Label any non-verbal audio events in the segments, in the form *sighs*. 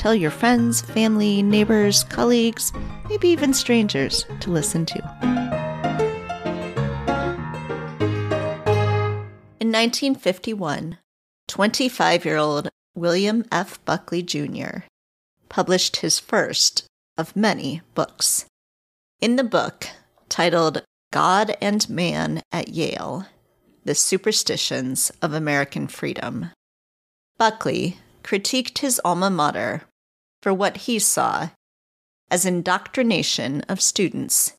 Tell your friends, family, neighbors, colleagues, maybe even strangers to listen to. In 1951, 25 year old William F. Buckley Jr. published his first of many books. In the book, titled God and Man at Yale The Superstitions of American Freedom, Buckley critiqued his alma mater for what he saw as indoctrination of students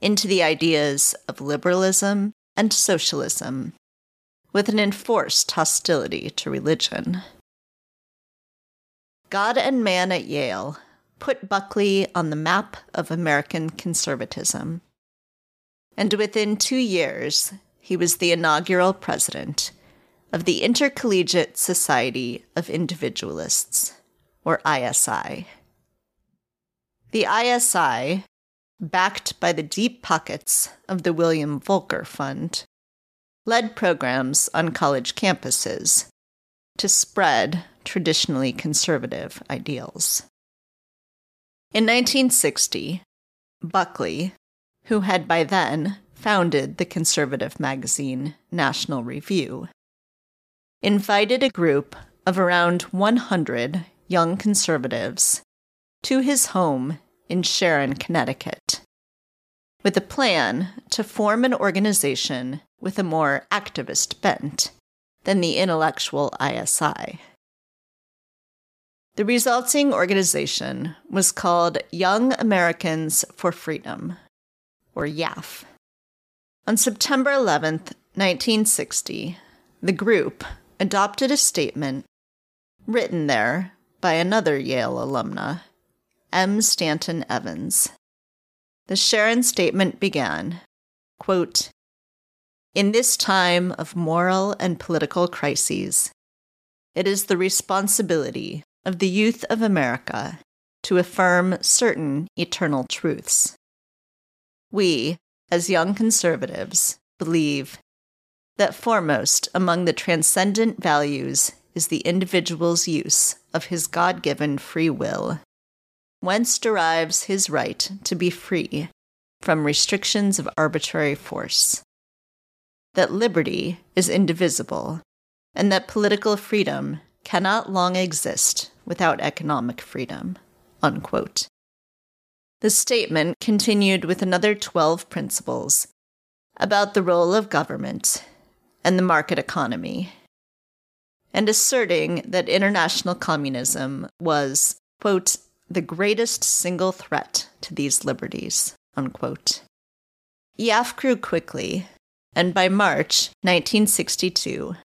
into the ideas of liberalism and socialism, with an enforced hostility to religion. God and Man at Yale put Buckley on the map of American conservatism. And within two years, he was the inaugural president of the Intercollegiate Society of Individualists or ISI. The ISI, backed by the deep pockets of the William Volker Fund, led programs on college campuses to spread traditionally conservative ideals. In 1960, Buckley, who had by then founded the conservative magazine National Review, invited a group of around 100 young conservatives to his home in Sharon, Connecticut, with a plan to form an organization with a more activist bent than the intellectual ISI. The resulting organization was called Young Americans for Freedom, or YAF. On September 11, 1960, the group adopted a statement written there by another Yale alumna, M. Stanton Evans. The Sharon statement began quote, In this time of moral and political crises, it is the responsibility of the youth of America to affirm certain eternal truths. We, as young conservatives, believe that foremost among the transcendent values is the individual's use of his God given free will, whence derives his right to be free from restrictions of arbitrary force. That liberty is indivisible, and that political freedom cannot long exist without economic freedom. Unquote. The statement continued with another 12 principles about the role of government and the market economy and asserting that international communism was, quote, the greatest single threat to these liberties, unquote. YAF grew quickly, and by March 1962,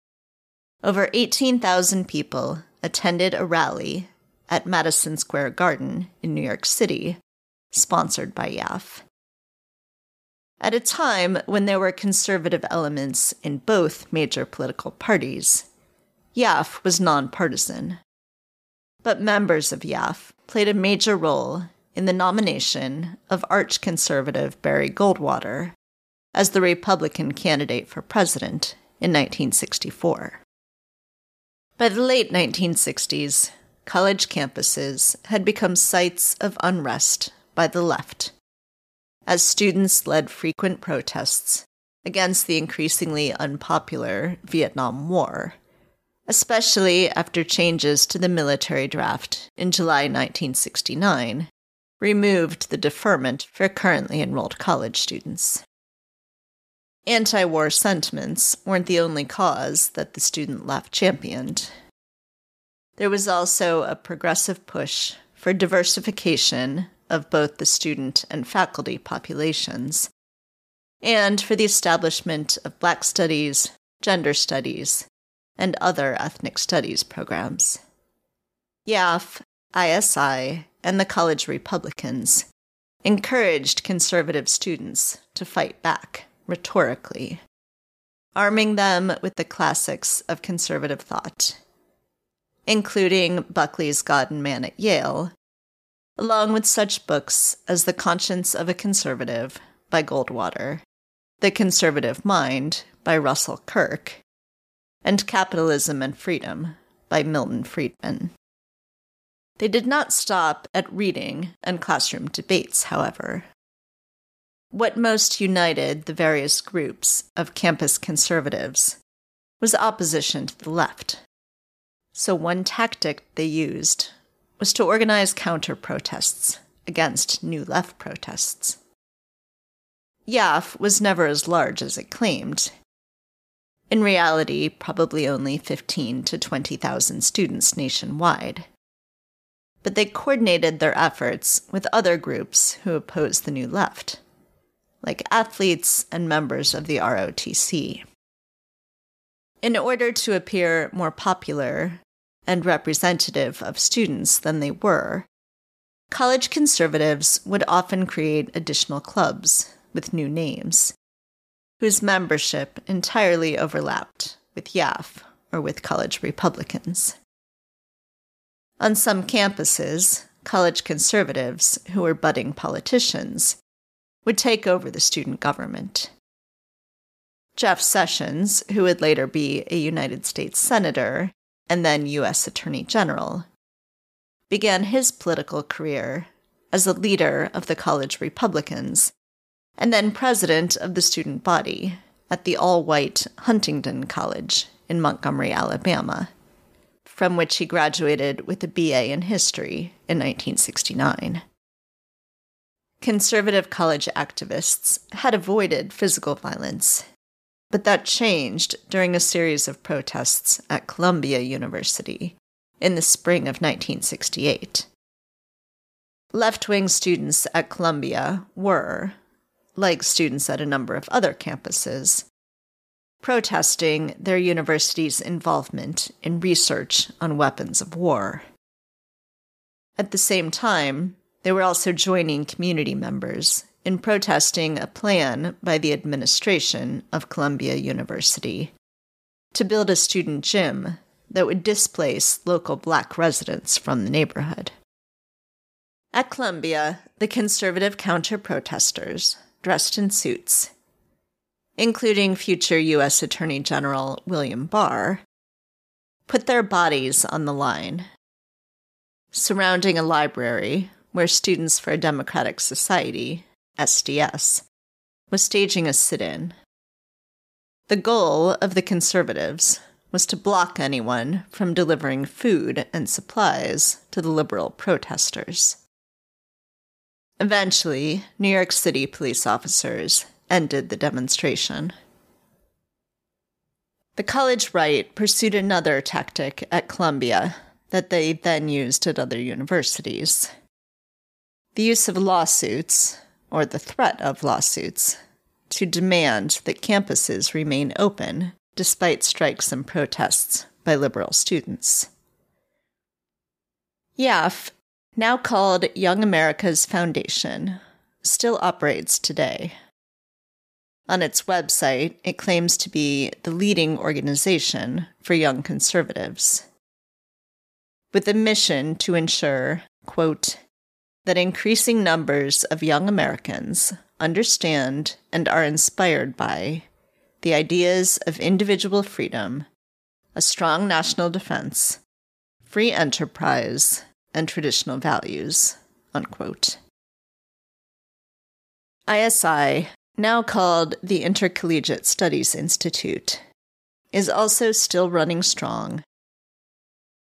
over 18,000 people attended a rally at Madison Square Garden in New York City, sponsored by YAF. At a time when there were conservative elements in both major political parties, YAF was nonpartisan. But members of YAF played a major role in the nomination of arch conservative Barry Goldwater as the Republican candidate for president in 1964. By the late 1960s, college campuses had become sites of unrest by the left, as students led frequent protests against the increasingly unpopular Vietnam War especially after changes to the military draft in July 1969 removed the deferment for currently enrolled college students. Anti war sentiments weren't the only cause that the student left championed. There was also a progressive push for diversification of both the student and faculty populations, and for the establishment of Black Studies, Gender Studies, and other ethnic studies programs. YAF, ISI, and the college Republicans encouraged conservative students to fight back rhetorically, arming them with the classics of conservative thought, including Buckley's God and Man at Yale, along with such books as The Conscience of a Conservative by Goldwater, The Conservative Mind by Russell Kirk, and Capitalism and Freedom by Milton Friedman. They did not stop at reading and classroom debates, however. What most united the various groups of campus conservatives was opposition to the left. So, one tactic they used was to organize counter protests against New Left protests. YAF was never as large as it claimed. In reality, probably only 15 to 20,000 students nationwide. But they coordinated their efforts with other groups who opposed the New Left, like athletes and members of the ROTC. In order to appear more popular and representative of students than they were, college conservatives would often create additional clubs with new names, whose membership entirely overlapped with YAF or with college Republicans. On some campuses, college conservatives, who were budding politicians, would take over the student government. Jeff Sessions, who would later be a United States Senator, and then U.S. Attorney General, began his political career as a leader of the college Republicans and then president of the student body at the all white Huntingdon College in Montgomery, Alabama, from which he graduated with a BA in history in 1969. Conservative college activists had avoided physical violence but that changed during a series of protests at Columbia University in the spring of 1968. Left wing students at Columbia were, like students at a number of other campuses, protesting their university's involvement in research on weapons of war. At the same time, they were also joining community members in protesting a plan by the administration of Columbia University to build a student gym that would displace local black residents from the neighborhood. At Columbia, the conservative counter protesters, dressed in suits, including future U.S. Attorney General William Barr, put their bodies on the line. Surrounding a library where Students for a Democratic Society SDS, was staging a sit in. The goal of the conservatives was to block anyone from delivering food and supplies to the liberal protesters. Eventually, New York City police officers ended the demonstration. The college right pursued another tactic at Columbia that they then used at other universities. The use of lawsuits, or the threat of lawsuits to demand that campuses remain open despite strikes and protests by liberal students. YAF, now called Young America's Foundation, still operates today. On its website, it claims to be the leading organization for young conservatives, with a mission to ensure, quote, that increasing numbers of young Americans understand and are inspired by the ideas of individual freedom, a strong national defense, free enterprise, and traditional values. Unquote. ISI, now called the Intercollegiate Studies Institute, is also still running strong,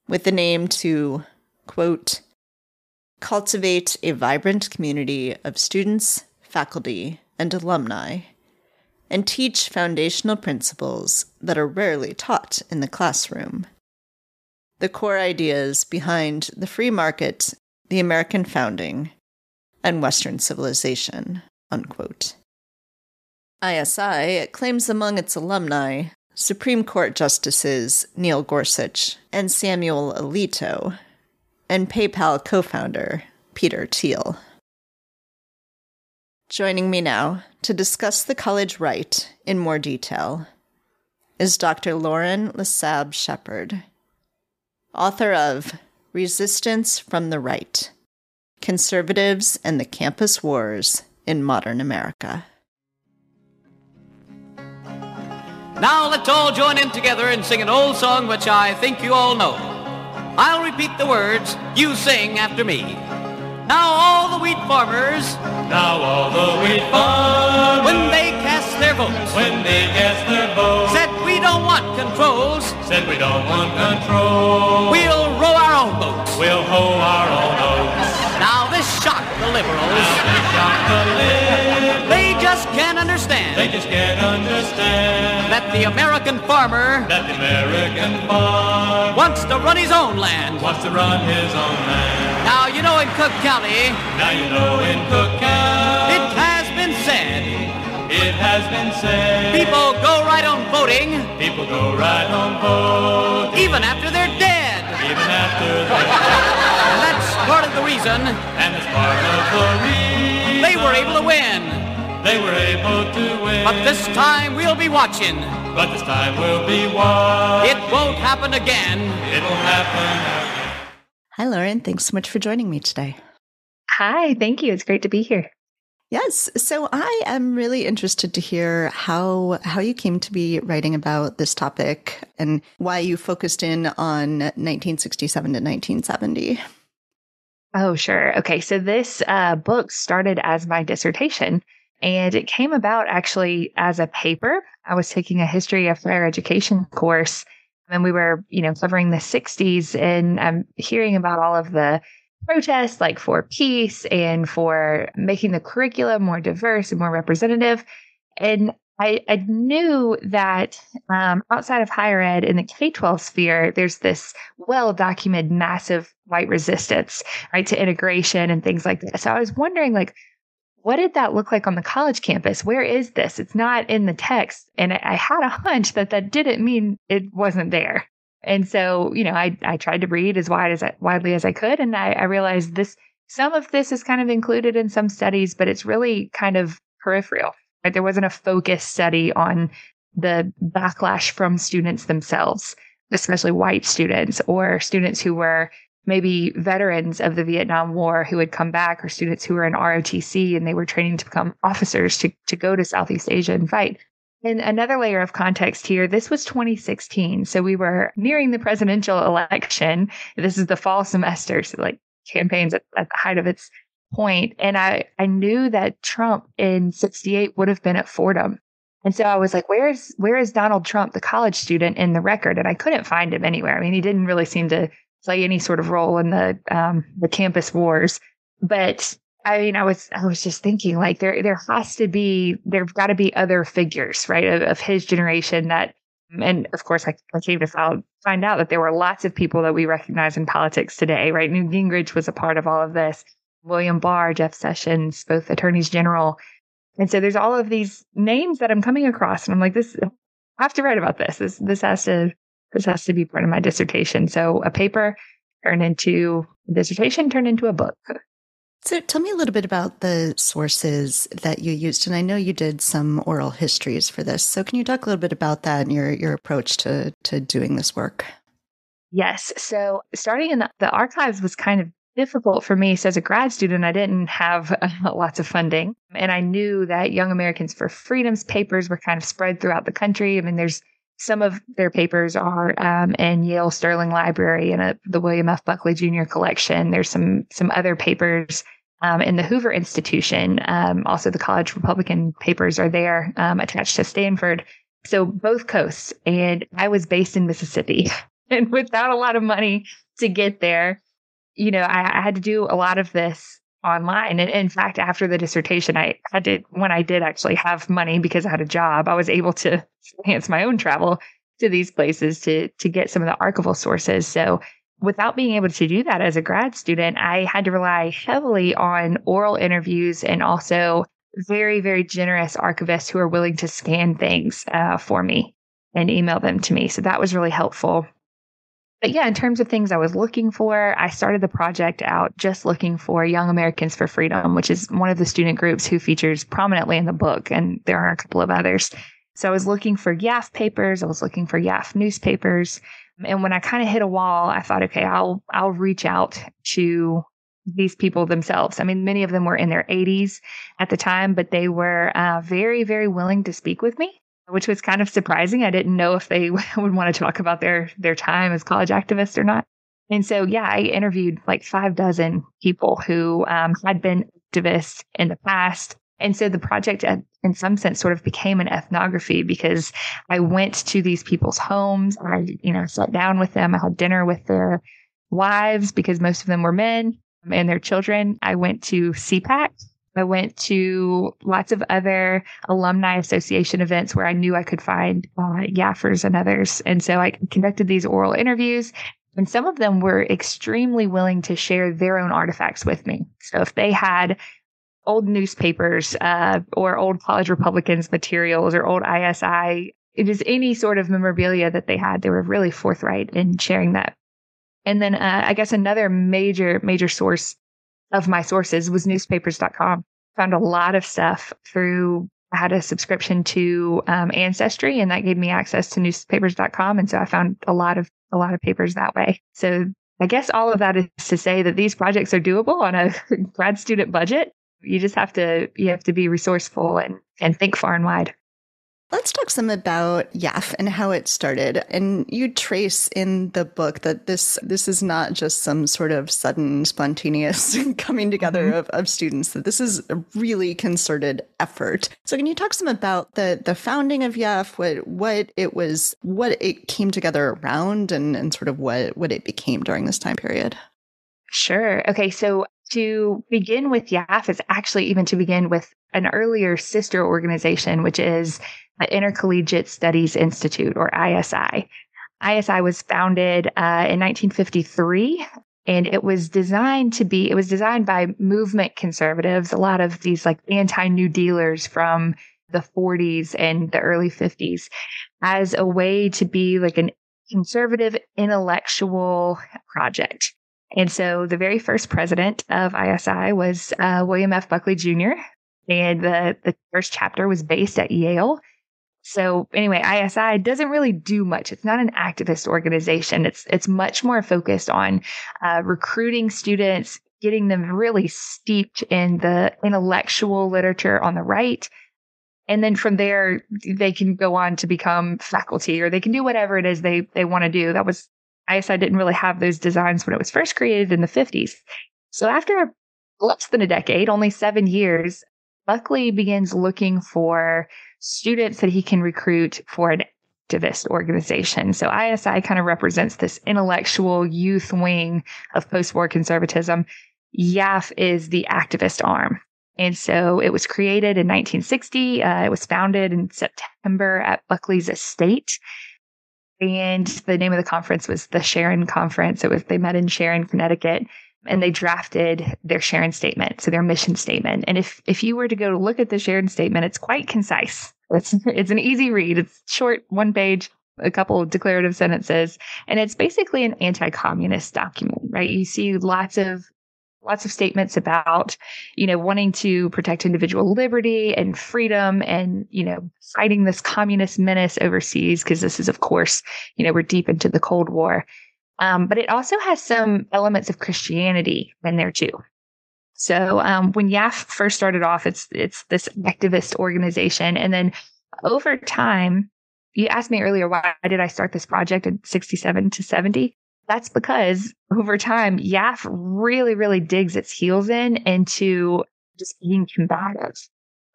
with the name to, quote, cultivate a vibrant community of students, faculty, and alumni, and teach foundational principles that are rarely taught in the classroom. The core ideas behind the free market, the American founding, and Western civilization. Unquote. ISI claims among its alumni Supreme Court Justices Neil Gorsuch and Samuel Alito, and PayPal co founder Peter Thiel. Joining me now to discuss the college right in more detail is Dr. Lauren Lassabe Shepherd, author of Resistance from the Right Conservatives and the Campus Wars in Modern America. Now let's all join in together and sing an old song which I think you all know. I'll repeat the words, you sing after me. Now all the wheat farmers, Now all the wheat farmers, when they cast their votes, when they cast their votes, said we don't want controls, said we don't want control. we'll row our own boats. We'll hoe our own oats. Now this shocked the liberals. Now they shock the lid. They just can't understand They just can't understand that the American farmer that the American farmer. wants to run his own land. wants to run his own land. Now you know in Cook County, Now you know in Cook County, people go right home voting, even after they're dead. even after *laughs* they And that's part of the reason and it's part of the reason they were able to win. they were able to win. But this time we'll be watching. But this time we'll be one. It won't happen again. It won't happen. Hi, Lauren. Thanks so much for joining me today. Hi, thank you. It's great to be here. Yes, so I am really interested to hear how how you came to be writing about this topic and why you focused in on 1967 to 1970. Oh, sure. Okay. So this uh, book started as my dissertation and it came about actually as a paper. I was taking a history of higher education course and we were, you know, covering the 60s and I'm hearing about all of the protests like for peace and for making the curriculum more diverse and more representative. And I, I knew that um, outside of higher ed in the K 12 sphere, there's this well documented massive white resistance, right, to integration and things like that. So I was wondering, like, what did that look like on the college campus? Where is this? It's not in the text. And I, I had a hunch that that didn't mean it wasn't there. And so, you know, I, I tried to read as wide as I, widely as I could. And I, I realized this, some of this is kind of included in some studies, but it's really kind of peripheral. Right? There wasn't a focused study on the backlash from students themselves, especially white students or students who were maybe veterans of the Vietnam War who had come back or students who were in ROTC and they were training to become officers to, to go to Southeast Asia and fight. And another layer of context here, this was 2016. So we were nearing the presidential election. This is the fall semester. So like campaigns at, at the height of its point. And I, I knew that Trump in 68 would have been at Fordham. And so I was like, where's, where is Donald Trump, the college student in the record? And I couldn't find him anywhere. I mean, he didn't really seem to play any sort of role in the, um, the campus wars. But I mean, I was I was just thinking like there there has to be there've got to be other figures, right, of, of his generation that and of course I, I came to find, out that there were lots of people that we recognize in politics today, right? Newt Gingrich was a part of all of this. William Barr, Jeff Sessions, both attorneys general. And so there's all of these names that I'm coming across and I'm like, this I have to write about this. This this has to this has to be part of my dissertation. So a paper turned into a dissertation, turned into a book. So tell me a little bit about the sources that you used. And I know you did some oral histories for this. So can you talk a little bit about that and your, your approach to, to doing this work? Yes. So starting in the, the archives was kind of difficult for me. So as a grad student, I didn't have *laughs* lots of funding. And I knew that Young Americans for Freedom's papers were kind of spread throughout the country. I mean, there's some of their papers are um, in Yale Sterling Library and a, the William F. Buckley Jr. collection. There's some some other papers um, in the Hoover Institution. Um, also, the College Republican papers are there um, attached to Stanford. So both coasts. And I was based in Mississippi, *laughs* and without a lot of money to get there, you know, I, I had to do a lot of this online. And in fact, after the dissertation, I had to, when I did actually have money because I had a job, I was able to *laughs* finance my own travel to these places to, to get some of the archival sources. So without being able to do that as a grad student, I had to rely heavily on oral interviews and also very, very generous archivists who are willing to scan things uh, for me and email them to me. So that was really helpful. But yeah, in terms of things I was looking for, I started the project out just looking for Young Americans for Freedom, which is one of the student groups who features prominently in the book, and there are a couple of others. So I was looking for YAF papers, I was looking for YAF newspapers, and when I kind of hit a wall, I thought, okay, I'll I'll reach out to these people themselves. I mean, many of them were in their 80s at the time, but they were uh, very, very willing to speak with me which was kind of surprising. I didn't know if they *laughs* would want to talk about their their time as college activists or not. And so, yeah, I interviewed like five dozen people who um, had been activists in the past. And so the project, uh, in some sense, sort of became an ethnography because I went to these people's homes. I, you know, sat down with them. I had dinner with their wives because most of them were men and their children. I went to CPAC, I went to lots of other alumni association events where I knew I could find uh, yaffers and others. And so I conducted these oral interviews and some of them were extremely willing to share their own artifacts with me. So if they had old newspapers uh, or old college Republicans materials or old ISI, it is any sort of memorabilia that they had, they were really forthright in sharing that. And then uh, I guess another major, major source of my sources was newspapers.com. Found a lot of stuff through, I had a subscription to um, Ancestry and that gave me access to newspapers.com. And so I found a lot of, a lot of papers that way. So I guess all of that is to say that these projects are doable on a *laughs* grad student budget. You just have to, you have to be resourceful and, and think far and wide. Let's talk some about YAF and how it started. And you trace in the book that this this is not just some sort of sudden, spontaneous *laughs* coming together mm-hmm. of, of students, that this is a really concerted effort. So can you talk some about the the founding of YAF, what what it was, what it came together around and, and sort of what, what it became during this time period? Sure. Okay. So to begin with YAF is actually even to begin with an earlier sister organization, which is Intercollegiate Studies Institute, or ISI. ISI was founded uh, in 1953 and it was designed to be it was designed by movement conservatives a lot of these like anti-new dealers from the 40s and the early 50s as a way to be like an conservative intellectual project. And so the very first president of isi was uh, william f. Buckley jr and the, the first chapter was based at yale so anyway, ISI doesn't really do much. It's not an activist organization. It's it's much more focused on uh, recruiting students, getting them really steeped in the intellectual literature on the right. And then from there, they can go on to become faculty or they can do whatever it is they, they want to do. That was, ISI didn't really have those designs when it was first created in the 50s. So after less than a decade, only seven years, Buckley begins looking for students that he can recruit for an activist organization. So ISI kind of represents this intellectual youth wing of post-war conservatism. YAF is the activist arm. And so it was created in 1960. Uh, it was founded in September at Buckley's estate. And the name of the conference was the Sharon Conference. It was, they met in Sharon, Connecticut and they drafted their Sharon statement, so their mission statement. And if if you were to go to look at the Sharon statement, it's quite concise. It's *laughs* it's an easy read. It's short, one page, a couple of declarative sentences, and it's basically an anti-communist document, right? You see lots of lots of statements about, you know, wanting to protect individual liberty and freedom and, you know, fighting this communist menace overseas because this is of course, you know, we're deep into the Cold War. Um, but it also has some elements of Christianity in there too. So um, when YAF first started off, it's it's this activist organization, and then over time, you asked me earlier why did I start this project in '67 to '70. That's because over time, YAF really, really digs its heels in into just being combative,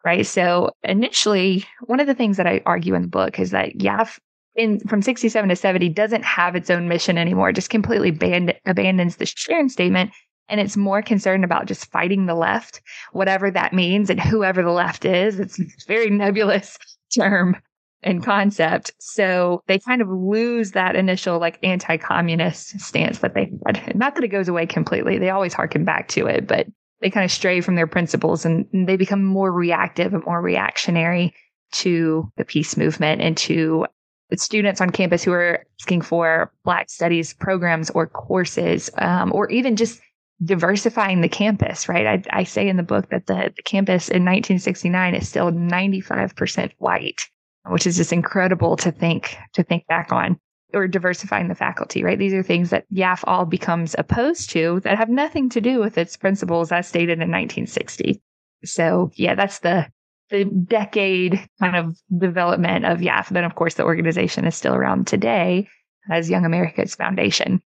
right? So initially, one of the things that I argue in the book is that YAF in from 67 to 70 doesn't have its own mission anymore, just completely abandons the Sharon statement. And it's more concerned about just fighting the left, whatever that means, and whoever the left is. It's *laughs* a very nebulous *laughs* term and concept. So they kind of lose that initial like anti communist stance that they had. Not that it goes away completely, they always harken back to it, but they kind of stray from their principles and they become more reactive and more reactionary to the peace movement and to students on campus who are asking for Black Studies programs or courses, um, or even just diversifying the campus, right? I, I say in the book that the, the campus in 1969 is still 95% white, which is just incredible to think to think back on. Or diversifying the faculty, right? These are things that YAF all becomes opposed to that have nothing to do with its principles as stated in 1960. So yeah, that's the the decade kind of development of YAF. Then of course the organization is still around today as Young America's foundation.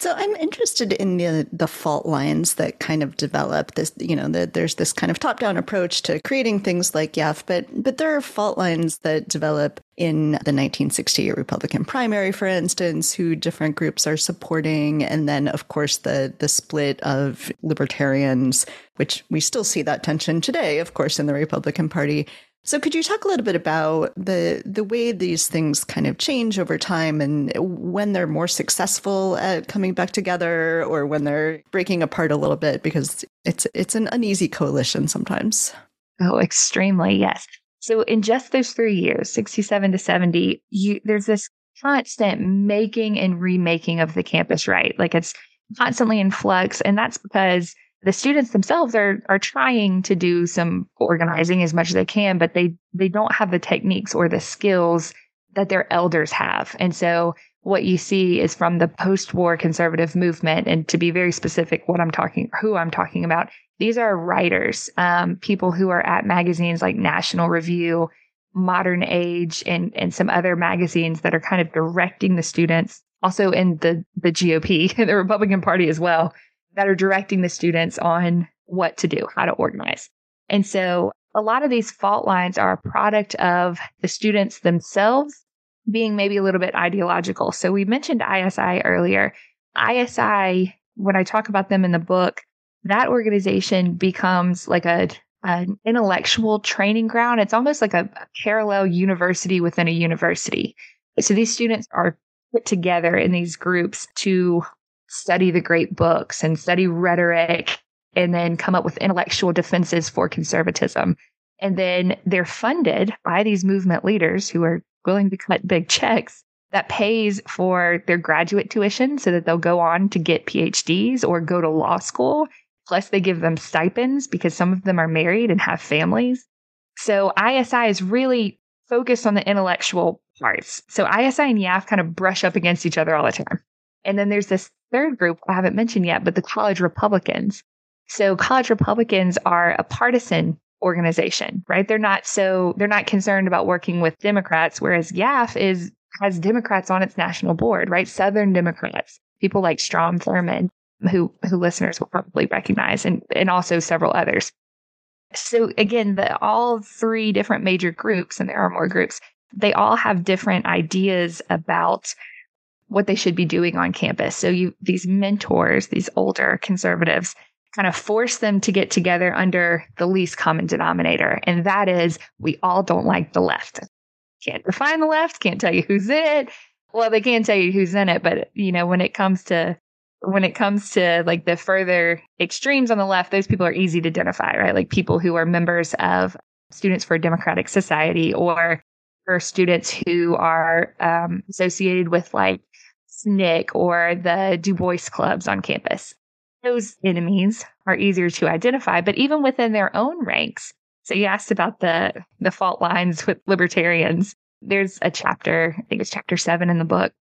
So I'm interested in the the fault lines that kind of develop this. You know, the, there's this kind of top down approach to creating things like YAF, but but there are fault lines that develop in the 1968 Republican primary, for instance, who different groups are supporting, and then of course the the split of libertarians, which we still see that tension today, of course, in the Republican Party. So could you talk a little bit about the the way these things kind of change over time and when they're more successful at coming back together or when they're breaking apart a little bit because it's it's an uneasy coalition sometimes. Oh, extremely, yes. So in just those 3 years, 67 to 70, you there's this constant making and remaking of the campus right. Like it's constantly in flux and that's because the students themselves are are trying to do some organizing as much as they can, but they they don't have the techniques or the skills that their elders have. And so what you see is from the post-war conservative movement, and to be very specific, what I'm talking, who I'm talking about, these are writers, um, people who are at magazines like National Review, Modern Age, and and some other magazines that are kind of directing the students. Also in the the GOP, *laughs* the Republican Party as well, that are directing the students on what to do, how to organize. And so a lot of these fault lines are a product of the students themselves being maybe a little bit ideological. So we mentioned ISI earlier. ISI, when I talk about them in the book, that organization becomes like a an intellectual training ground. It's almost like a, a parallel university within a university. So these students are put together in these groups to study the great books and study rhetoric and then come up with intellectual defenses for conservatism. And then they're funded by these movement leaders who are willing to cut big checks that pays for their graduate tuition so that they'll go on to get PhDs or go to law school. Plus, they give them stipends because some of them are married and have families. So, ISI is really focused on the intellectual parts. So, ISI and YAF kind of brush up against each other all the time. And then there's this third group I haven't mentioned yet, but the college Republicans. So college Republicans are a partisan organization, right? They're not so they're not concerned about working with Democrats, whereas YAF is has Democrats on its national board, right? Southern Democrats, people like Strom Thurmond, who who listeners will probably recognize, and and also several others. So again, the all three different major groups, and there are more groups, they all have different ideas about what they should be doing on campus. So you these mentors, these older conservatives, kind of force them to get together under the least common denominator. And that is we all don't like the left. Can't define the left, can't tell you who's in it. Well, they can't tell you who's in it, but you know, when it comes to when it comes to like the further extremes on the left, those people are easy to identify, right? Like people who are members of Students for a Democratic Society or for students who are um, associated with like SNCC or the Du Bois clubs on campus. Those enemies are easier to identify, but even within their own ranks. So you asked about the the fault lines with libertarians. There's a chapter, I think it's chapter seven in the book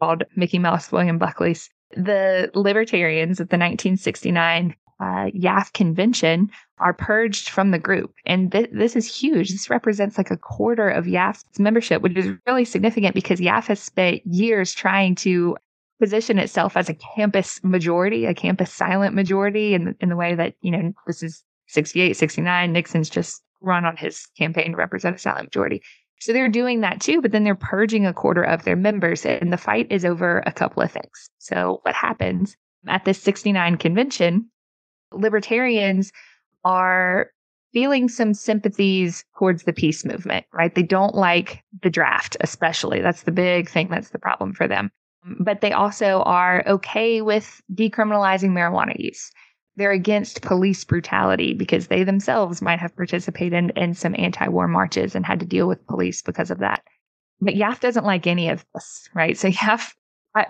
called Mickey Mouse William Buckley's. The libertarians at the 1969 uh, YAF convention are purged from the group. And th- this is huge. This represents like a quarter of YAF's membership, which is really significant because YAF has spent years trying to position itself as a campus majority, a campus silent majority in, in the way that, you know, this is 68, 69. Nixon's just run on his campaign to represent a silent majority. So they're doing that too, but then they're purging a quarter of their members. And the fight is over a couple of things. So what happens at this 69 convention, libertarians are feeling some sympathies towards the peace movement, right? They don't like the draft, especially. That's the big thing that's the problem for them. But they also are okay with decriminalizing marijuana use. They're against police brutality because they themselves might have participated in, in some anti war marches and had to deal with police because of that. But YAF doesn't like any of this, right? So *laughs* YAF,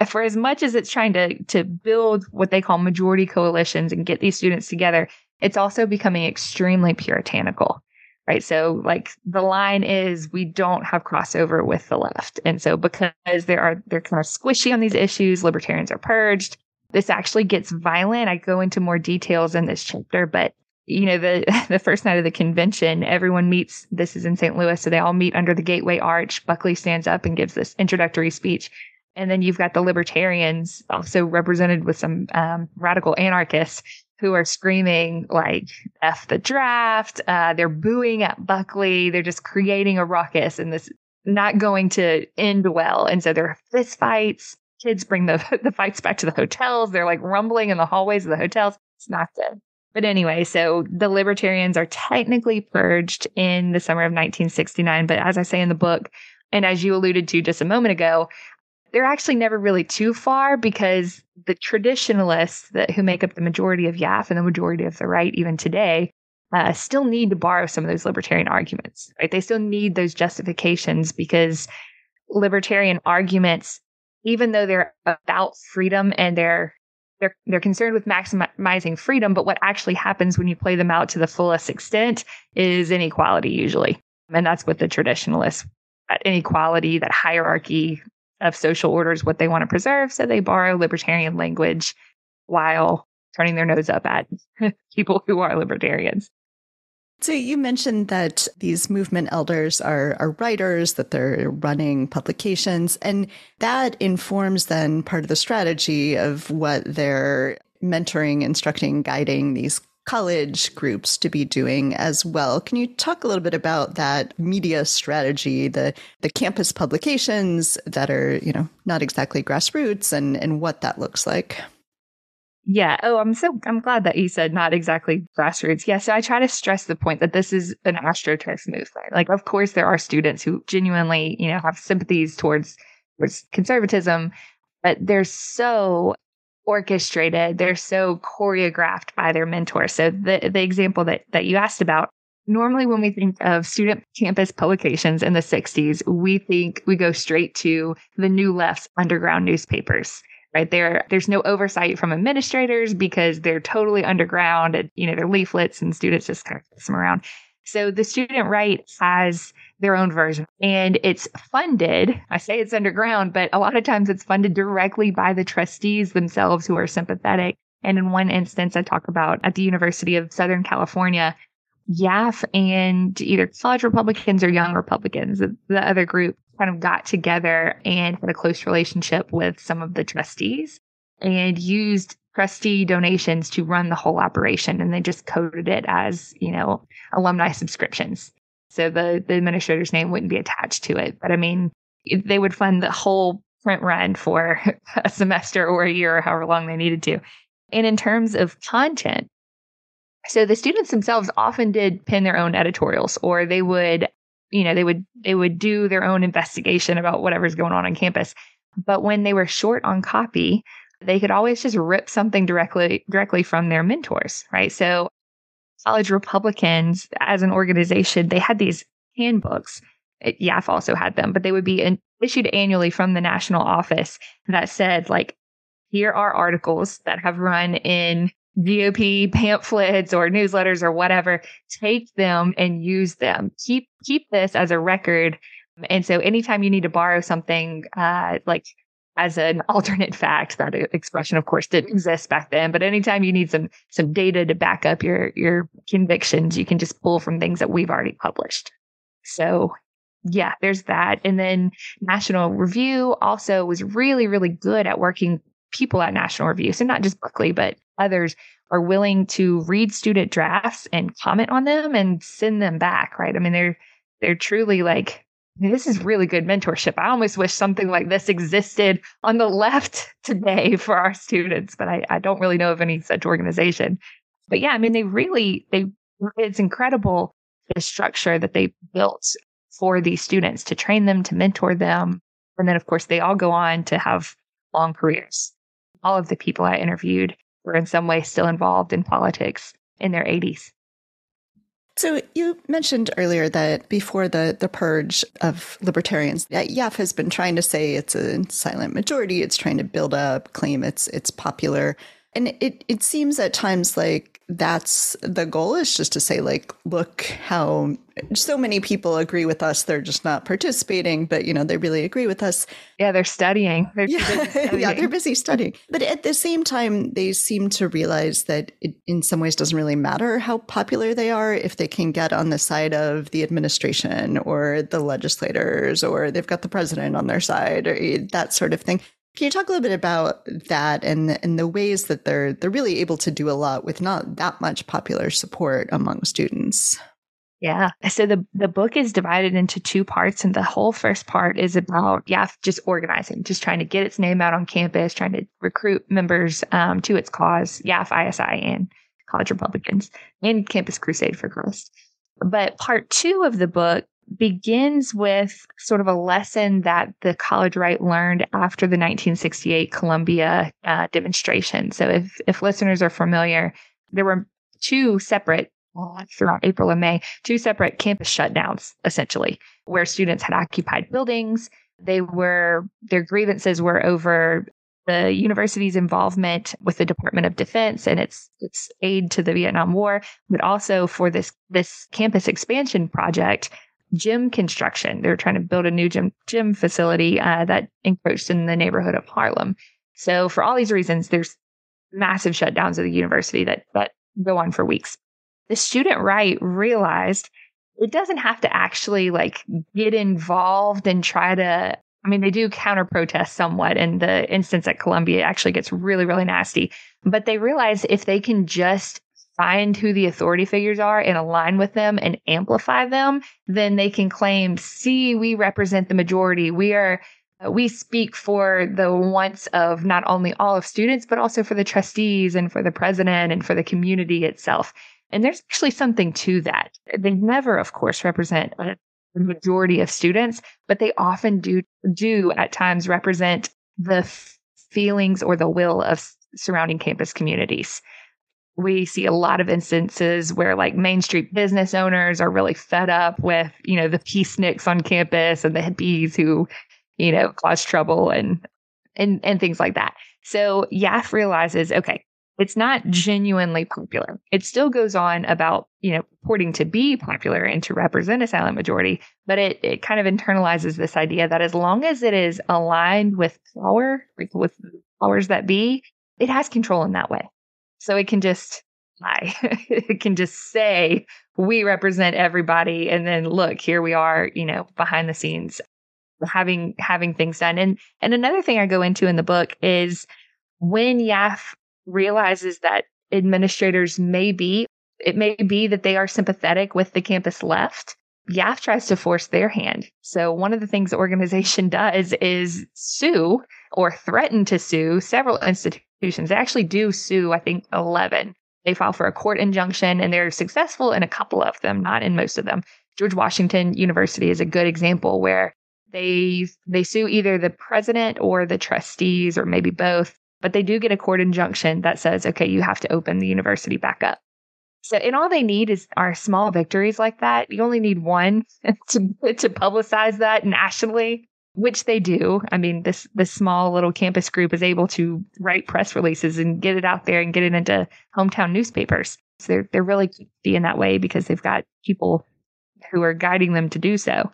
for as much as it's trying to to build what they call majority coalitions and get these students together, it's also becoming extremely puritanical right? So like the line is we don't have crossover with the left. And so because there are they're kind of squishy on these issues, libertarians are purged. This actually gets violent. I go into more details in this chapter, but you know, the *laughs* the first night of the convention, everyone meets this is in St. Louis, so they all meet under the Gateway Arch. Buckley stands up and gives this introductory speech. And then you've got the libertarians also represented with some um, radical anarchists who are screaming like F the draft. Uh, they're booing at Buckley. They're just creating a ruckus and this not going to end well. And so there are fist fights. Kids bring the, *laughs* the fights back to the hotels. They're like rumbling in the hallways of the hotels. It's not good. But anyway, so the libertarians are technically purged in the summer of 1969. But as I say in the book, and as you alluded to just a moment ago, they're actually never really too far because the traditionalists that who make up the majority of YAF and the majority of the right even today uh, still need to borrow some of those libertarian arguments, right? They still need those justifications because libertarian arguments, even though they're about freedom and they're they're they're concerned with maximizing freedom, but what actually happens when you play them out to the fullest extent is inequality usually, and that's what the traditionalists that inequality, that hierarchy, of social orders what they want to preserve. So they borrow libertarian language while turning their nose up at *laughs* people who are libertarians. So you mentioned that these movement elders are, are writers, that they're running publications, and that informs then part of the strategy of what they're mentoring, instructing, guiding these college groups to be doing as well. Can you talk a little bit about that media strategy, the the campus publications that are, you know, not exactly grassroots and and what that looks like? Yeah. Oh, I'm so I'm glad that you said not exactly grassroots. Yeah. So I try to stress the point that this is an astroturf movement. Like, of course, there are students who genuinely, you know, have sympathies towards towards conservatism, but they're so orchestrated. They're so choreographed by their mentor. So the the example that that you asked about, normally when we think of student campus publications in the 60s, we think we go straight to the New Left's underground newspapers. Right there, there's no oversight from administrators because they're totally underground and you know they're leaflets and students just kind of pass them around. So the student right has their own version and it's funded. I say it's underground, but a lot of times it's funded directly by the trustees themselves who are sympathetic. And in one instance, I talk about at the University of Southern California, YAF and either college Republicans or young Republicans, the other group kind of got together and had a close relationship with some of the trustees and used trustee donations to run the whole operation. And they just coded it as, you know, alumni subscriptions. So the, the administrator's name wouldn't be attached to it. But I mean, they would fund the whole print run for *laughs* a semester or a year or however long they needed to. And in terms of content, so the students themselves often did pin their own editorials or they would, you know, they would, they would do their own investigation about whatever's going on on campus. But when they were short on copy, they could always just rip something directly, directly from their mentors, right? So college Republicans as an organization, they had these handbooks. YAF also had them, but they would be issued annually from the national office that said, like, here are articles that have run in GOP pamphlets or newsletters or whatever. Take them and use them. Keep keep this as a record. And so, anytime you need to borrow something, uh, like as an *laughs* alternate fact. That expression, of course, didn't exist back then. But anytime you need some some data to back up your your convictions, you can just pull from things that we've already published. So yeah, there's that. And then National Review also was really, really good at working people at National Review. So not just Buckley, but others are willing to read student drafts and comment on them and send them back, right? I mean, they're they're truly like this is really good mentorship. I almost wish something like this existed on the *laughs* left today for our students, but I, I don't really know of any such organization. But yeah, I mean, they really, they, it's incredible the structure that they built for these students to train them, to mentor them. And then, of course, they all go on to have long careers. All of the people I interviewed were in some way still involved in politics in their 80s. So you mentioned earlier that before the, the purge of libertarians, YAF has been trying to say it's a silent majority. It's trying to build up, claim it's it's popular. And it, it seems at times like that's the goal is just to say, like, look how so many people agree with us. They're just not participating, but you know, they really agree with us. Yeah, they're studying. They're *laughs* yeah, studying. yeah, they're busy studying. But at the same time, they seem to realize that it in some ways doesn't really matter how popular they are if they can get on the side of the administration or the legislators or they've got the president on their side or eh, that sort of thing. Can you talk a little bit about that and and the ways that they're they're really able to do a lot with not that much popular support among students? Yeah. So the the book is divided into two parts, and the whole first part is about yeah, just organizing, just trying to get its name out on campus, trying to recruit members um, to its cause, YAF, ISI, and College Republicans, and Campus Crusade for Christ. But part two of the book begins with sort of a lesson that the college right learned after the 1968 Columbia uh, demonstration. So, if if listeners are familiar, there were two separate uh, throughout April and May, two separate campus shutdowns, essentially, where students had occupied buildings. They were their grievances were over the university's involvement with the Department of Defense and its its aid to the Vietnam War, but also for this this campus expansion project gym construction. They were trying to build a new gym gym facility uh, that encroached in the neighborhood of Harlem. So for all these reasons, there's massive shutdowns of the university that that go on for weeks. The student right realized it doesn't have to actually like get involved and try to I mean, they do counter protest somewhat, and the instance at Columbia actually gets really, really nasty. But they realize if they can just find who the authority figures are and align with them and amplify them, then they can claim, see, we represent the majority. We are, we speak for the wants of not only all of students, but also for the trustees and for the president and for the community itself. And there's actually something to that. They never, of course, represent the majority of students, but they often do, do at times represent the feelings or the will of surrounding campus communities we see a lot of instances where like main street business owners are really fed up with you know the peaceniks on campus and the hippies who you know cause trouble and and and things like that. So yaf realizes okay it's not genuinely popular. It still goes on about you know purporting to be popular and to represent a silent majority but it it kind of internalizes this idea that as long as it is aligned with power with powers that be it has control in that way so it can just lie. *laughs* it can just say, we represent everybody. And then look, here we are, you know, behind the scenes having having things done. And and another thing I go into in the book is when YAF realizes that administrators may be, it may be that they are sympathetic with the campus left. YAF tries to force their hand. So one of the things the organization *laughs* does is sue or threaten to sue several institutions institutions. They actually do sue, I think, 11. They file for a court injunction and they're successful in a couple of them, not in most of them. George Washington University is a good example where they they sue either the president or the trustees or maybe both, but they do get a court injunction that says, okay, you have to open the university back up. So, and all they need is are small victories like that. You only need one *laughs* to to publicize that nationally which they do. I mean, this this small little campus group is able to write press releases and get it out there and get it into hometown newspapers. So they're they're really in that way because they've got people who are guiding them to do so.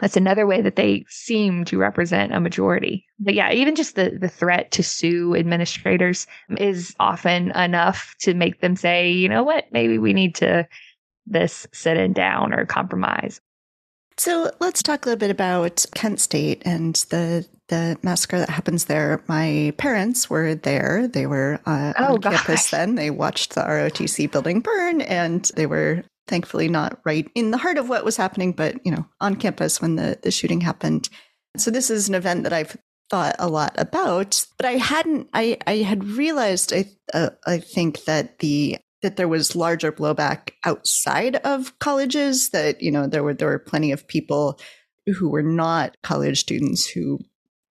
That's another way that they seem to represent a majority. But yeah, even just the, the threat to sue administrators is often enough to make them say, you know what, maybe we need to this sit in down or compromise. So let's talk a little bit about Kent State and the the massacre that happens there. My parents were there. They were uh, oh, on gosh. campus then. They watched the ROTC building burn, and they were thankfully not right in the heart of what was happening, but you know, on campus when the the shooting happened. So this is an event that I've thought a lot about, but I hadn't. I I had realized. I uh, I think that the that there was larger blowback outside of colleges that you know there were there were plenty of people who were not college students who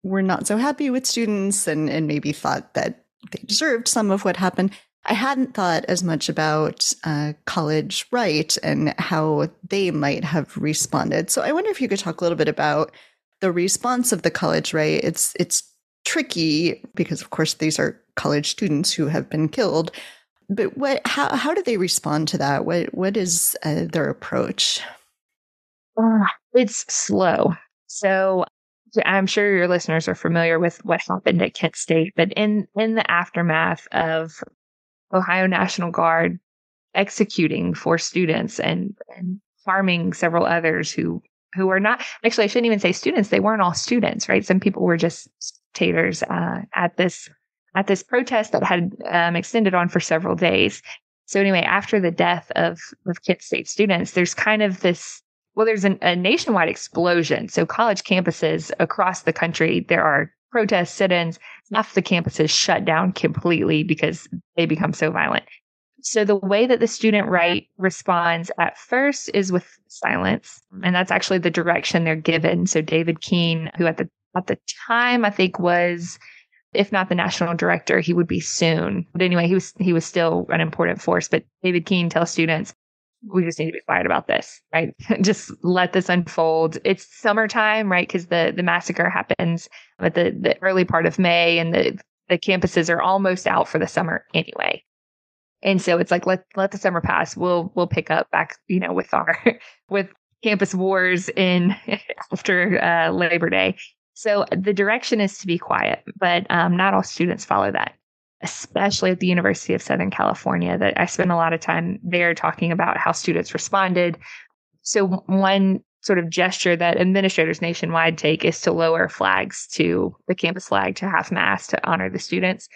were not so happy with students and and maybe thought that they deserved some of what happened I hadn't thought as much about uh, college right and how they might have responded. So I wonder if you could talk a little bit about the response of the college right. It's it's tricky because, of course, these are college students who have been killed. But what? How how do they respond to that? What what is uh, their approach? Uh, it's slow. So I'm sure your listeners are familiar with what happened at Kent State, but in in the aftermath of Ohio National Guard executing four students and, and harming several others who who are not actually I shouldn't even say students they weren't all students right some people were just spectators uh, at this at this protest that had um, extended on for several days so anyway after the death of of Kent State students there's kind of this well there's an, a nationwide explosion so college campuses across the country there are protests, sit ins, half the campuses shut down completely because they become so violent. So the way that the student right responds at first is with silence. And that's actually the direction they're given. So David Keene, who at the at the time I think was if not the national director, he would be soon. But anyway, he was he was still an important force. But David Keene tells students, we just need to be quiet about this, right? *laughs* just let this unfold. It's summertime, right? Because the the massacre happens at the the early part of May, and the the campuses are almost out for the summer anyway. And so it's like let let the summer pass. We'll we'll pick up back, you know, with our *laughs* with campus wars in *laughs* after uh, Labor Day. So the direction is to be quiet, but um, not all students follow that especially at the University of Southern California, that I spent a lot of time there talking about how students responded. So, one sort of gesture that administrators nationwide take is to lower flags to the campus flag to half mast to honor the students.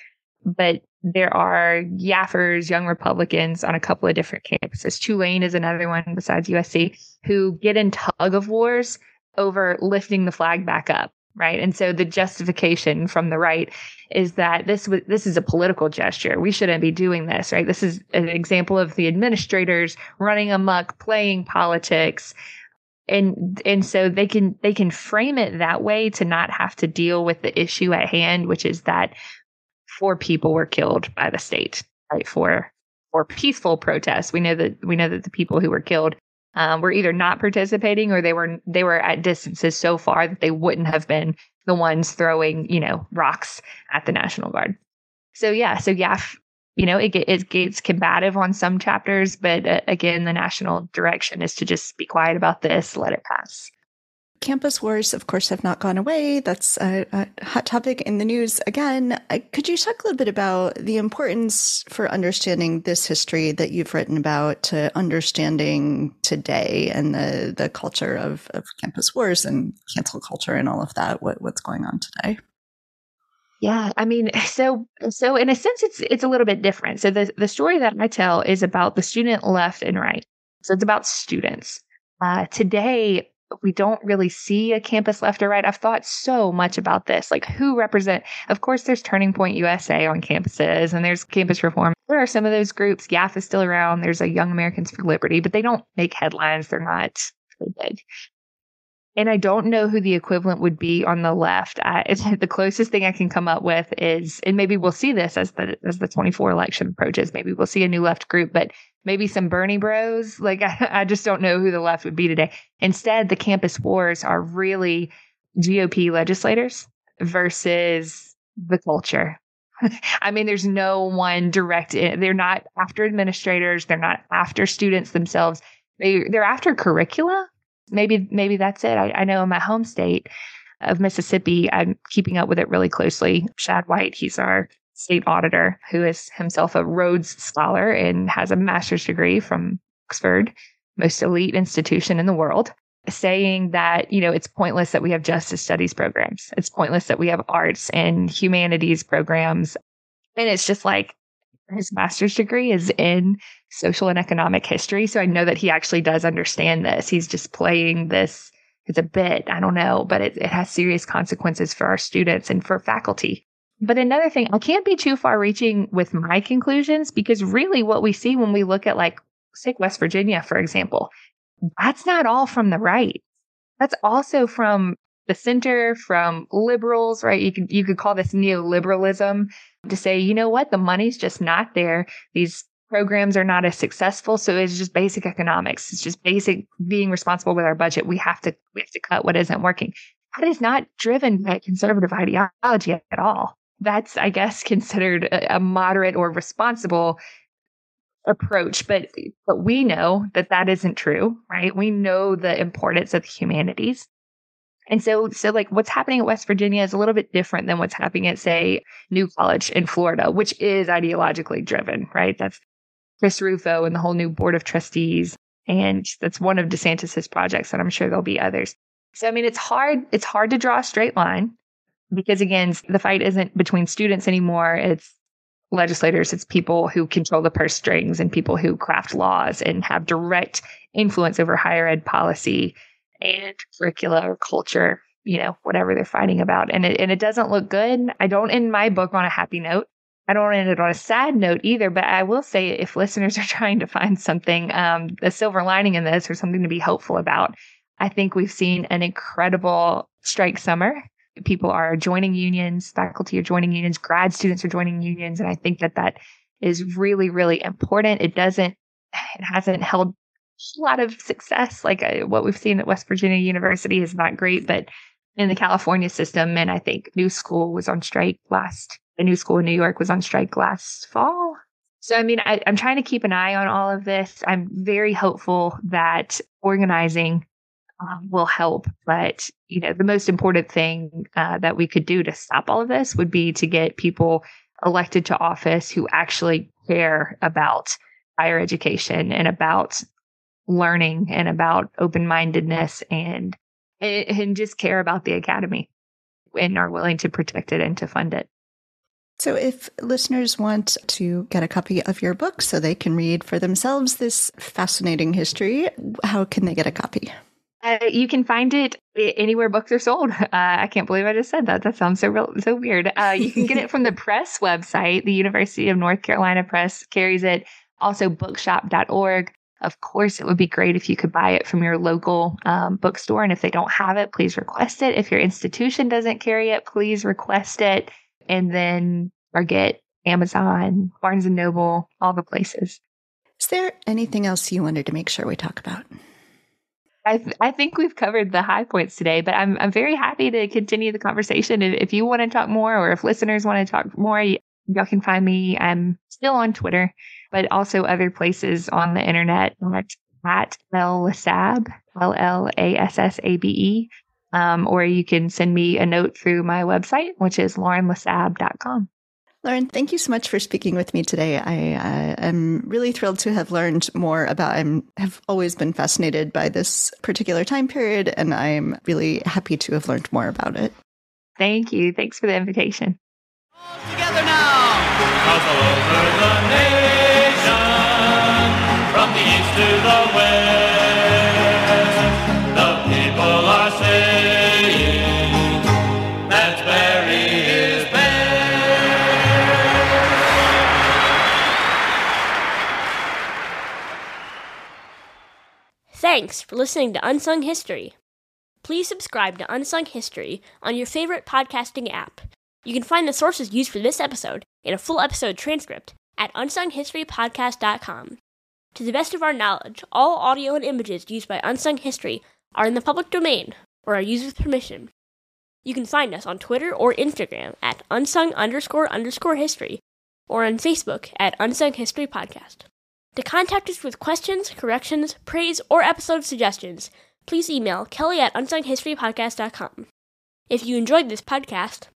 But there are Yaffers, young Republicans on a couple of different campuses. Tulane is another one besides USC who get in tug of wars over lifting the flag back up right? And so the justification from the right is that this was this is a political gesture. We shouldn't be doing this, right? This is an example of the administrators running amok, playing politics. And and so they can they can frame it that way to not have to deal with the issue at hand, which is that four people were killed by the state, right? For for peaceful protests. We know that we know that the people who were killed um, were either not participating or they were they were at distances so far that they wouldn't have been the ones throwing you know rocks at the National Guard. So yeah, so YAF, you know, it, it gets combative on some chapters, but uh, again, the national direction is to just be quiet about this, let it pass. Campus wars, of course, have not gone away. That's a, a, hot topic in the news again. Uh, could you talk a little bit about the importance for understanding this history that you've written about to understanding today and the, the culture of, of campus wars and cancel culture and all of that? What, what's going on today? Yeah, I mean, *laughs* so so in a sense, it's it's a little bit different. So the the story that I tell is about the student left and right. So it's about students. Uh, today, we don't really see a campus left or right. I've thought so much about this. Like who represent of course there's Turning Point USA on campuses and there's campus reform. There are some of those groups. YAF is still around. There's a Young Americans for Liberty, but they don't make headlines. They're not big. And I don't know who the equivalent would be on the left. I, *laughs* the closest thing I can come up with is, and maybe we'll see this as the as the 24 election approaches. Maybe we'll see a new left group, but maybe some Bernie bros. *laughs* Like I, I just don't know who the left would be today. Instead, the campus wars are really GOP legislators versus the culture. *laughs* I mean, there's no one direct. Eh, they're not after administrators. They're not after students themselves. They they're after curricula maybe maybe that's it. I, I know in my home state of Mississippi, I'm keeping up with it really closely. Shad White, he's our state auditor, who is himself a Rhodes Scholar and has a master's degree from Oxford, most elite institution in the world, saying that, you know, it's pointless that we have justice studies programs. It's pointless that we have arts and humanities programs. And it's just like, his master's degree is in social and economic history. So I know that he actually does understand this. He's just playing this. It's a bit, I don't know, but it, it has serious consequences for our students and for faculty. But another thing, I can't be too far reaching with my conclusions because really what we see when we look at, like, say, West Virginia, for example, that's not all from the right. That's also from the center, from liberals, right? You could you could call this neoliberalism to say, you know what, the money's just not there. These programs are not as successful. So it's just basic economics. It's just basic being responsible with our budget. We have to we have to cut what isn't working. That is not driven by conservative ideology at all. That's, I guess, considered a, a moderate or responsible approach but but we know that that isn't true right we know the importance of the humanities and so so like what's happening at west virginia is a little bit different than what's happening at say new college in florida which is ideologically driven right? That's chris rufo and the whole new board of trustees and that's one of desantis's projects and i'm sure there'll be others. So i mean it's hard it's hard to draw a straight line because again the fight isn't between students anymore. It's legislators, it's people who control the purse strings and people who craft laws and have direct influence over higher ed policy and curricula or culture, you know, whatever they're fighting about. And it, and it doesn't look good. I don't end my book on a happy note. I don't end it on a sad note either, but I will say if listeners *laughs* are trying to find something, um, a silver lining in this or something to be hopeful about, I think we've seen an incredible strike summer people are joining unions, faculty are joining unions, grad students are joining unions. And I think that that is really, really important. It doesn't, *sighs* it hasn't held a lot of success. Like uh, what we've seen at West Virginia University is not great, but in the California system, and I think New School was on strike last, the New School in New York was on strike last fall. So, I mean, I, I'm trying to keep an eye on all of this. I'm very hopeful that organizing um, will help. But, you know, the most important thing uh, that we could do to stop all of this would be to get people elected to office who actually care about higher education and about learning and about open mindedness and and just care about the academy and are willing to protect it and to fund it. So, if listeners want to get a copy of your book so they can read for themselves this fascinating history, how can they get a copy? Uh, you can find it anywhere books are sold. *laughs* Uh, I can't believe I just said that. That sounds so real, so weird. Uh, you can get it from the *laughs* press website. The University of North Carolina Press carries it. Also, bookshop.org. Of course, it would be great if you could buy it from your local um, bookstore. And if they don't have it, please request it. If your institution doesn't carry it, please request it. And then Target, Amazon, Barnes and Noble, all the places. Is there anything else you wanted to make sure we talk about? I, th- I think we've covered the high points today, but I'm I'm very happy to continue the conversation. If, if you want to talk more, or if listeners want to talk more, y- y'all can find me. I'm still on Twitter, but also other places on the internet at at L Lassabe, L L A S S A B E, um, or you can send me a note through my website, which is laurenlassabe.com. Lauren, thank you so much for speaking with me today. I uh, am really thrilled to have learned more about. I have always been fascinated by this particular time period, and I'm really happy to have learned more about it. Thank you. Thanks for the invitation. All together now. To the west, the people are saying that Barry is best. Thanks for listening to Unsung History. Please subscribe to Unsung History on your favorite podcasting app. You can find the sources used for this episode in a full episode transcript at unsunghistorypodcast.com. To the best of our knowledge, all audio and images used by Unsung History are in the public domain or are used with permission. You can find us on Twitter or Instagram at unsung underscore underscore history or on Facebook at Unsung History Podcast. To contact us with questions, corrections, praise, or episode suggestions, please email kelly at unsunghistorypodcast.com. If you enjoyed this podcast,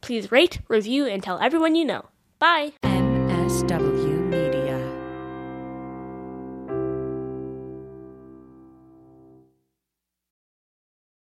please rate, review, and tell everyone you know. Bye! MSW